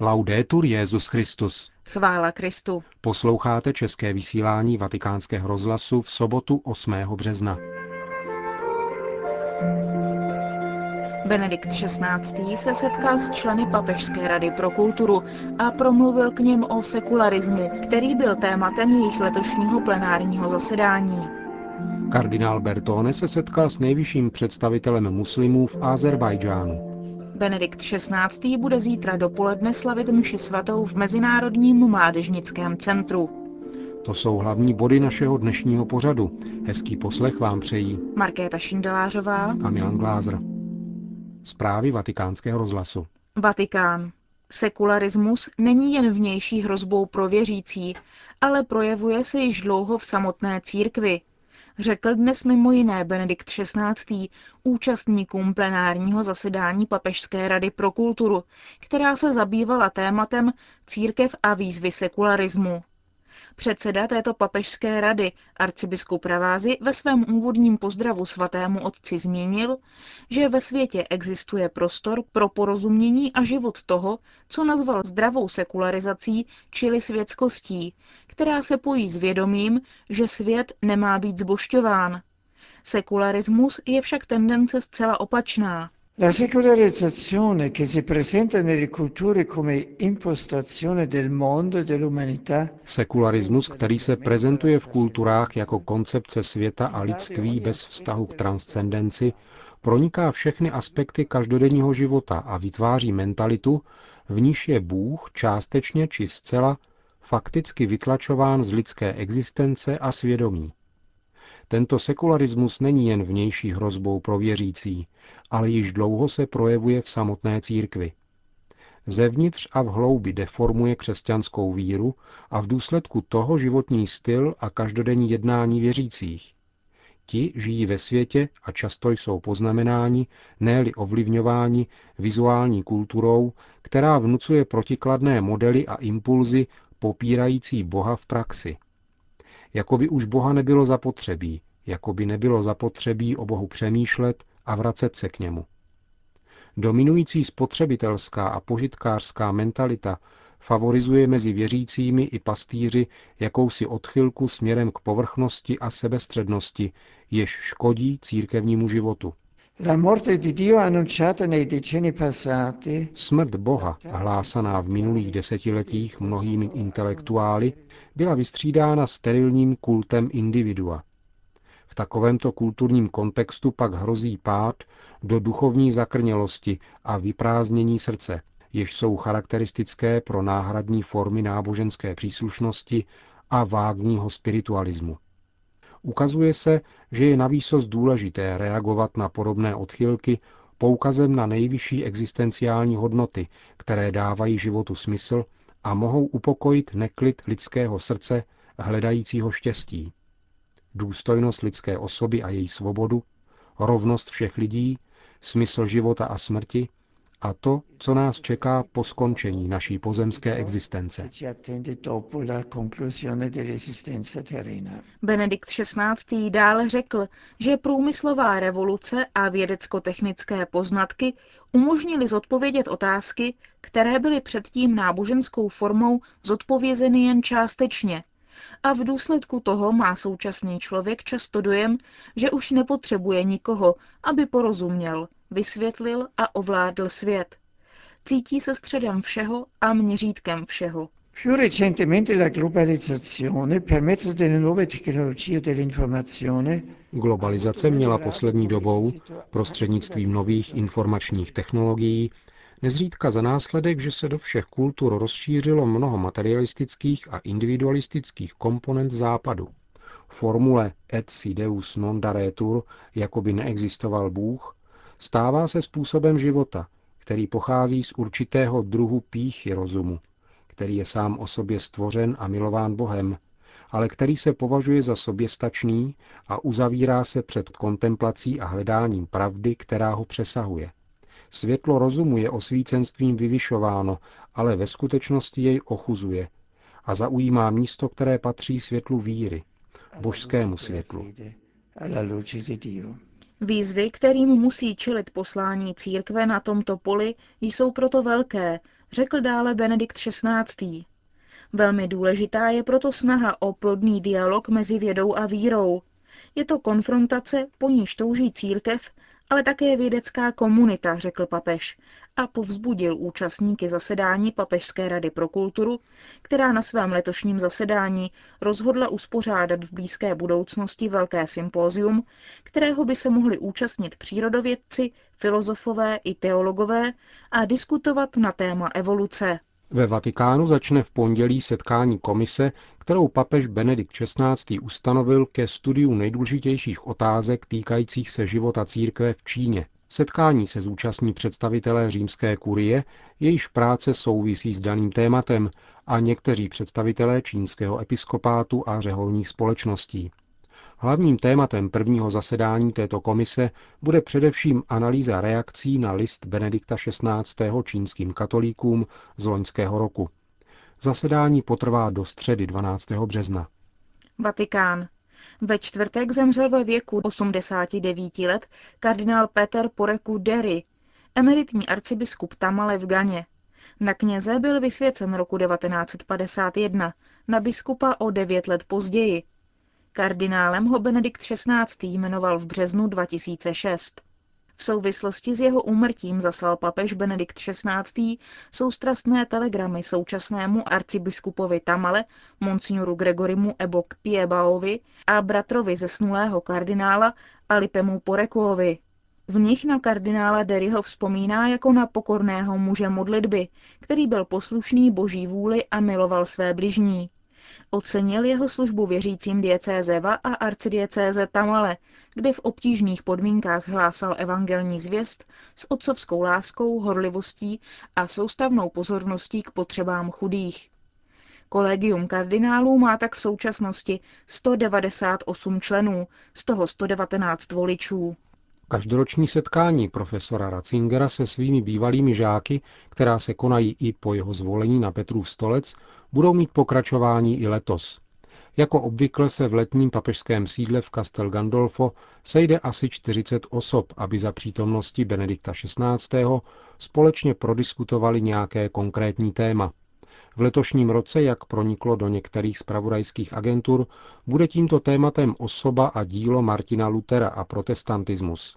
Laudetur Jezus Christus. Chvála Kristu. Posloucháte české vysílání Vatikánského rozhlasu v sobotu 8. března. Benedikt XVI. se setkal s členy Papežské rady pro kulturu a promluvil k něm o sekularismu, který byl tématem jejich letošního plenárního zasedání. Kardinál Bertone se setkal s nejvyšším představitelem muslimů v Azerbajdžánu. Benedikt XVI. bude zítra dopoledne slavit mši svatou v Mezinárodním mládežnickém centru. To jsou hlavní body našeho dnešního pořadu. Hezký poslech vám přejí Markéta Šindelářová a Milan Glázer. Zprávy vatikánského rozhlasu. Vatikán. Sekularismus není jen vnější hrozbou pro věřící, ale projevuje se již dlouho v samotné církvi, řekl dnes mimo jiné Benedikt XVI. účastníkům plenárního zasedání Papežské rady pro kulturu, která se zabývala tématem církev a výzvy sekularismu. Předseda této papežské rady, arcibiskup Ravázy, ve svém úvodním pozdravu svatému otci zmínil, že ve světě existuje prostor pro porozumění a život toho, co nazval zdravou sekularizací, čili světskostí, která se pojí s vědomím, že svět nemá být zbošťován. Sekularismus je však tendence zcela opačná. La secolarizzazione che si presenta nelle culture come impostazione del mondo e dell'umanità Sekularismus, který se prezentuje v kulturách jako koncepce světa a lidství bez vztahu k transcendenci, proniká všechny aspekty každodenního života a vytváří mentalitu, v níž je Bůh částečně či zcela fakticky vytlačován z lidské existence a svědomí. Tento sekularismus není jen vnější hrozbou pro věřící, ale již dlouho se projevuje v samotné církvi. Zevnitř a v hloubi deformuje křesťanskou víru a v důsledku toho životní styl a každodenní jednání věřících. Ti žijí ve světě a často jsou poznamenáni, ne ovlivňováni vizuální kulturou, která vnucuje protikladné modely a impulzy popírající Boha v praxi. Jako by už Boha nebylo zapotřebí, jako by nebylo zapotřebí o Bohu přemýšlet a vracet se k němu. Dominující spotřebitelská a požitkářská mentalita favorizuje mezi věřícími i pastýři jakousi odchylku směrem k povrchnosti a sebestřednosti, jež škodí církevnímu životu. Smrt Boha, hlásaná v minulých desetiletích mnohými intelektuály, byla vystřídána sterilním kultem individua. V takovémto kulturním kontextu pak hrozí pád do duchovní zakrnělosti a vyprázdnění srdce, jež jsou charakteristické pro náhradní formy náboženské příslušnosti a vágního spiritualismu. Ukazuje se, že je navýsost důležité reagovat na podobné odchylky poukazem na nejvyšší existenciální hodnoty, které dávají životu smysl a mohou upokojit neklid lidského srdce hledajícího štěstí. Důstojnost lidské osoby a její svobodu, rovnost všech lidí, smysl života a smrti a to, co nás čeká po skončení naší pozemské existence. Benedikt XVI. dále řekl, že průmyslová revoluce a vědecko-technické poznatky umožnili zodpovědět otázky, které byly předtím náboženskou formou zodpovězeny jen částečně. A v důsledku toho má současný člověk často dojem, že už nepotřebuje nikoho, aby porozuměl, vysvětlil a ovládl svět. Cítí se středem všeho a měřítkem všeho. Più recentemente la globalizzazione, per mezzo delle nuove tecnologie dell'informazione, Globalizace měla poslední dobou, prostřednictvím nových informačních technologií, nezřídka za následek, že se do všech kultur rozšířilo mnoho materialistických a individualistických komponent západu. Formule et si deus non daretur, jako by neexistoval Bůh, stává se způsobem života, který pochází z určitého druhu píchy rozumu, který je sám o sobě stvořen a milován Bohem, ale který se považuje za soběstačný a uzavírá se před kontemplací a hledáním pravdy, která ho přesahuje. Světlo rozumu je osvícenstvím vyvyšováno, ale ve skutečnosti jej ochuzuje a zaujímá místo, které patří světlu víry, božskému světlu. Výzvy, kterým musí čelit poslání církve na tomto poli, jsou proto velké, řekl dále Benedikt XVI. Velmi důležitá je proto snaha o plodný dialog mezi vědou a vírou. Je to konfrontace, po níž touží církev, ale také vědecká komunita, řekl papež a povzbudil účastníky zasedání Papežské rady pro kulturu, která na svém letošním zasedání rozhodla uspořádat v blízké budoucnosti velké sympózium, kterého by se mohli účastnit přírodovědci, filozofové i teologové a diskutovat na téma evoluce. Ve Vatikánu začne v pondělí setkání komise, kterou papež Benedikt XVI. ustanovil ke studiu nejdůležitějších otázek týkajících se života církve v Číně. Setkání se zúčastní představitelé římské kurie, jejíž práce souvisí s daným tématem a někteří představitelé čínského episkopátu a řeholních společností. Hlavním tématem prvního zasedání této komise bude především analýza reakcí na list Benedikta XVI. čínským katolíkům z loňského roku. Zasedání potrvá do středy 12. března. Vatikán. Ve čtvrtek zemřel ve věku 89 let kardinál Peter Poreku Derry, emeritní arcibiskup Tamale v Ganě. Na kněze byl vysvěcen roku 1951, na biskupa o devět let později. Kardinálem ho Benedikt XVI. jmenoval v březnu 2006. V souvislosti s jeho úmrtím zaslal papež Benedikt XVI. soustrastné telegramy současnému arcibiskupovi Tamale, monsignoru Gregorimu Ebok Piebaovi a bratrovi zesnulého kardinála Alipemu Porekuovi. V nich na kardinála Derryho vzpomíná jako na pokorného muže modlitby, který byl poslušný boží vůli a miloval své bližní. Ocenil jeho službu věřícím diecézeva a arcidiecéze Tamale, kde v obtížných podmínkách hlásal evangelní zvěst s otcovskou láskou, horlivostí a soustavnou pozorností k potřebám chudých. Kolegium kardinálů má tak v současnosti 198 členů, z toho 119 voličů. Každoroční setkání profesora Ratzingera se svými bývalými žáky, která se konají i po jeho zvolení na Petrův stolec, budou mít pokračování i letos. Jako obvykle se v letním papežském sídle v Castel Gandolfo sejde asi 40 osob, aby za přítomnosti Benedikta XVI. společně prodiskutovali nějaké konkrétní téma. V letošním roce, jak proniklo do některých spravodajských agentur, bude tímto tématem osoba a dílo Martina Lutera a protestantismus.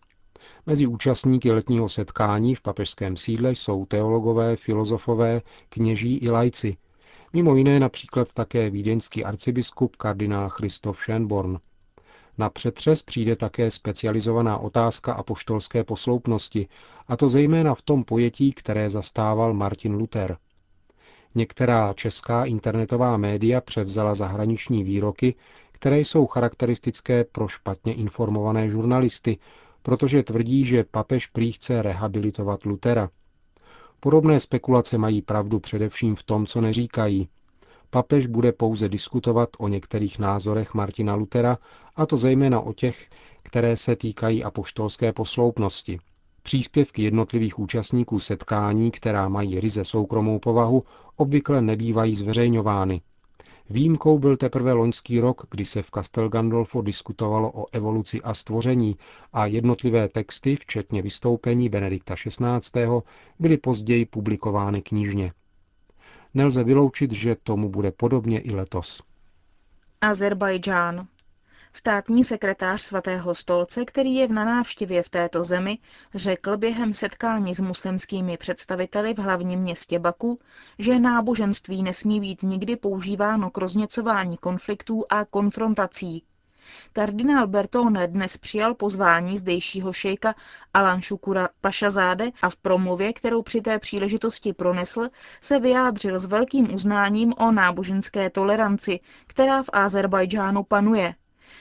Mezi účastníky letního setkání v papežském sídle jsou teologové, filozofové, kněží i lajci, mimo jiné například také vídeňský arcibiskup kardinál Christoph Schönborn. Na přetřes přijde také specializovaná otázka apoštolské posloupnosti, a to zejména v tom pojetí, které zastával Martin Luther. Některá česká internetová média převzala zahraniční výroky, které jsou charakteristické pro špatně informované žurnalisty, protože tvrdí, že papež prý chce rehabilitovat Lutera. Podobné spekulace mají pravdu především v tom, co neříkají. Papež bude pouze diskutovat o některých názorech Martina Lutera, a to zejména o těch, které se týkají apoštolské posloupnosti. Příspěvky jednotlivých účastníků setkání, která mají ryze soukromou povahu, obvykle nebývají zveřejňovány. Výjimkou byl teprve loňský rok, kdy se v Castel Gandolfo diskutovalo o evoluci a stvoření a jednotlivé texty, včetně vystoupení Benedikta XVI., byly později publikovány knižně. Nelze vyloučit, že tomu bude podobně i letos. Azerbajdžán. Státní sekretář svatého stolce, který je na návštěvě v této zemi, řekl během setkání s muslimskými představiteli v hlavním městě Baku, že náboženství nesmí být nikdy používáno k rozněcování konfliktů a konfrontací. Kardinál Bertone dnes přijal pozvání zdejšího šejka Alan Shukura Pašazáde a v promluvě, kterou při té příležitosti pronesl, se vyjádřil s velkým uznáním o náboženské toleranci, která v Azerbajdžánu panuje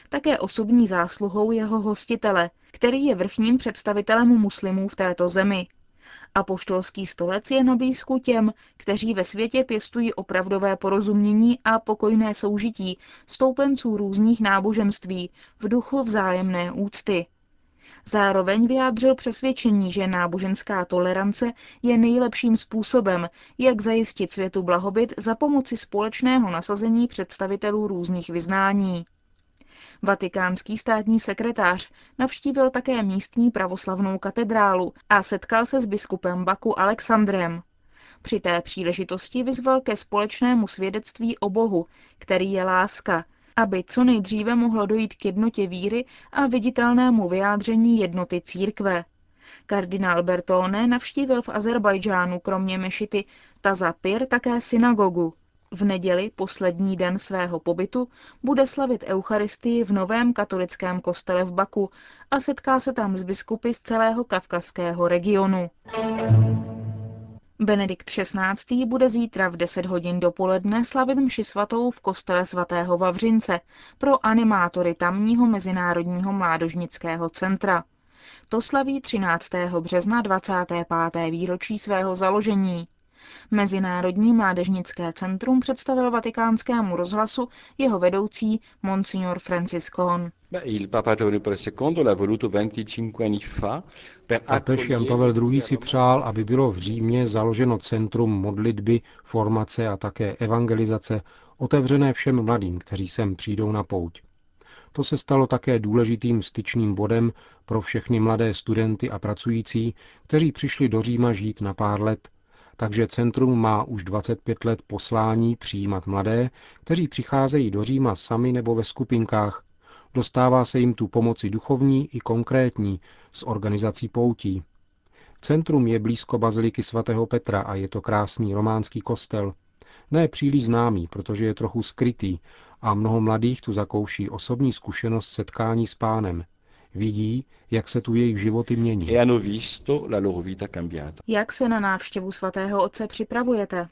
také osobní zásluhou jeho hostitele, který je vrchním představitelem muslimů v této zemi. Apoštolský stolec je na blízku těm, kteří ve světě pěstují opravdové porozumění a pokojné soužití stoupenců různých náboženství v duchu vzájemné úcty. Zároveň vyjádřil přesvědčení, že náboženská tolerance je nejlepším způsobem, jak zajistit světu blahobyt za pomoci společného nasazení představitelů různých vyznání. Vatikánský státní sekretář navštívil také místní pravoslavnou katedrálu a setkal se s biskupem Baku Alexandrem. Při té příležitosti vyzval ke společnému svědectví o Bohu, který je láska, aby co nejdříve mohlo dojít k jednotě víry a viditelnému vyjádření jednoty církve. Kardinál Bertone navštívil v Azerbajdžánu kromě mešity Tazapir také synagogu. V neděli, poslední den svého pobytu, bude slavit Eucharistii v novém katolickém kostele v Baku a setká se tam s biskupy z celého kavkazského regionu. Benedikt XVI. bude zítra v 10 hodin dopoledne slavit mši svatou v kostele svatého Vavřince pro animátory tamního Mezinárodního mládožnického centra. To slaví 13. března 25. výročí svého založení. Mezinárodní mládežnické centrum představil vatikánskému rozhlasu jeho vedoucí Monsignor Franciscon. Papež Jan Pavel II. si přál, aby bylo v Římě založeno centrum modlitby, formace a také evangelizace, otevřené všem mladým, kteří sem přijdou na pouť. To se stalo také důležitým styčným bodem pro všechny mladé studenty a pracující, kteří přišli do Říma žít na pár let takže centrum má už 25 let poslání přijímat mladé, kteří přicházejí do Říma sami nebo ve skupinkách. Dostává se jim tu pomoci duchovní i konkrétní s organizací poutí. Centrum je blízko baziliky svatého Petra a je to krásný románský kostel. Ne příliš známý, protože je trochu skrytý a mnoho mladých tu zakouší osobní zkušenost setkání s pánem – Vidí, jak se tu jejich životy mění. Jak se na návštěvu svatého otce připravujete?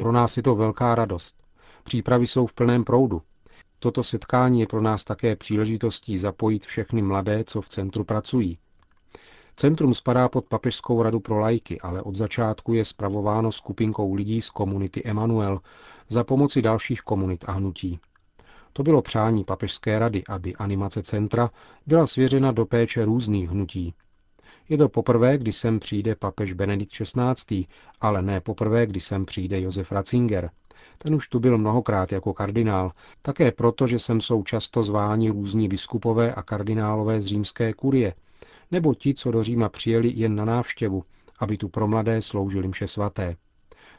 Pro nás je to velká radost. Přípravy jsou v plném proudu. Toto setkání je pro nás také příležitostí zapojit všechny mladé, co v centru pracují. Centrum spadá pod Papežskou radu pro lajky, ale od začátku je spravováno skupinkou lidí z komunity Emanuel za pomoci dalších komunit a hnutí. To bylo přání papežské rady, aby animace centra byla svěřena do péče různých hnutí. Je to poprvé, kdy sem přijde papež Benedikt XVI., ale ne poprvé, kdy sem přijde Josef Ratzinger. Ten už tu byl mnohokrát jako kardinál, také proto, že sem jsou často zváni různí biskupové a kardinálové z římské kurie, nebo ti, co do Říma přijeli jen na návštěvu, aby tu pro mladé sloužili mše svaté.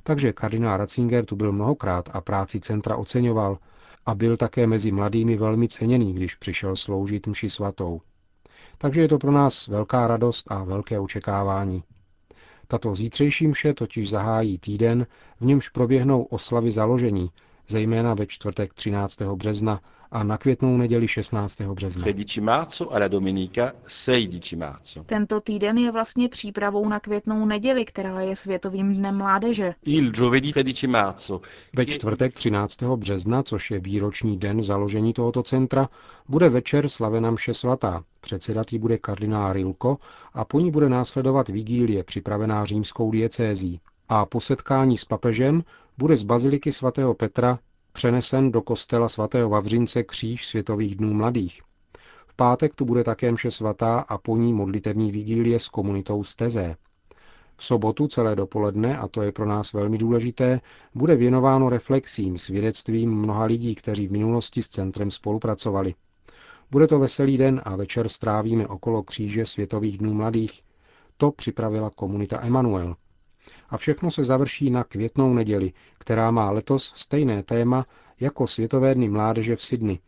Takže kardinál Ratzinger tu byl mnohokrát a práci centra oceňoval a byl také mezi mladými velmi ceněný, když přišel sloužit mši svatou. Takže je to pro nás velká radost a velké očekávání. Tato zítřejší mše totiž zahájí týden, v němž proběhnou oslavy založení, zejména ve čtvrtek 13. března a na květnou neděli 16. března. Tento týden je vlastně přípravou na květnou neděli, která je Světovým dnem mládeže. Ve čtvrtek 13. března, což je výroční den založení tohoto centra, bude večer slavena mše svatá. Předsedat bude kardinál Rilko a po ní bude následovat vigílie připravená římskou diecézí. A po setkání s papežem bude z baziliky svatého Petra přenesen do kostela svatého Vavřince kříž Světových dnů mladých. V pátek tu bude také mše svatá a po ní modlitevní vigílie s komunitou Stezé. V sobotu celé dopoledne, a to je pro nás velmi důležité, bude věnováno reflexím, svědectvím mnoha lidí, kteří v minulosti s centrem spolupracovali. Bude to veselý den a večer strávíme okolo kříže Světových dnů mladých. To připravila komunita Emanuel. A všechno se završí na květnou neděli, která má letos stejné téma jako Světové dny mládeže v Sydney.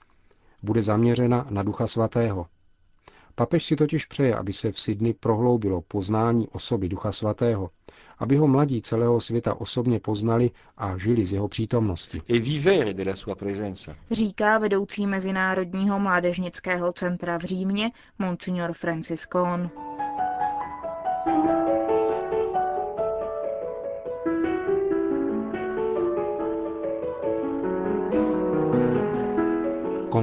Bude zaměřena na Ducha Svatého. Papež si totiž přeje, aby se v Sydney prohloubilo poznání osoby Ducha Svatého, aby ho mladí celého světa osobně poznali a žili z jeho přítomnosti. E Říká vedoucí Mezinárodního mládežnického centra v Římě, Monsignor Francis Kohn.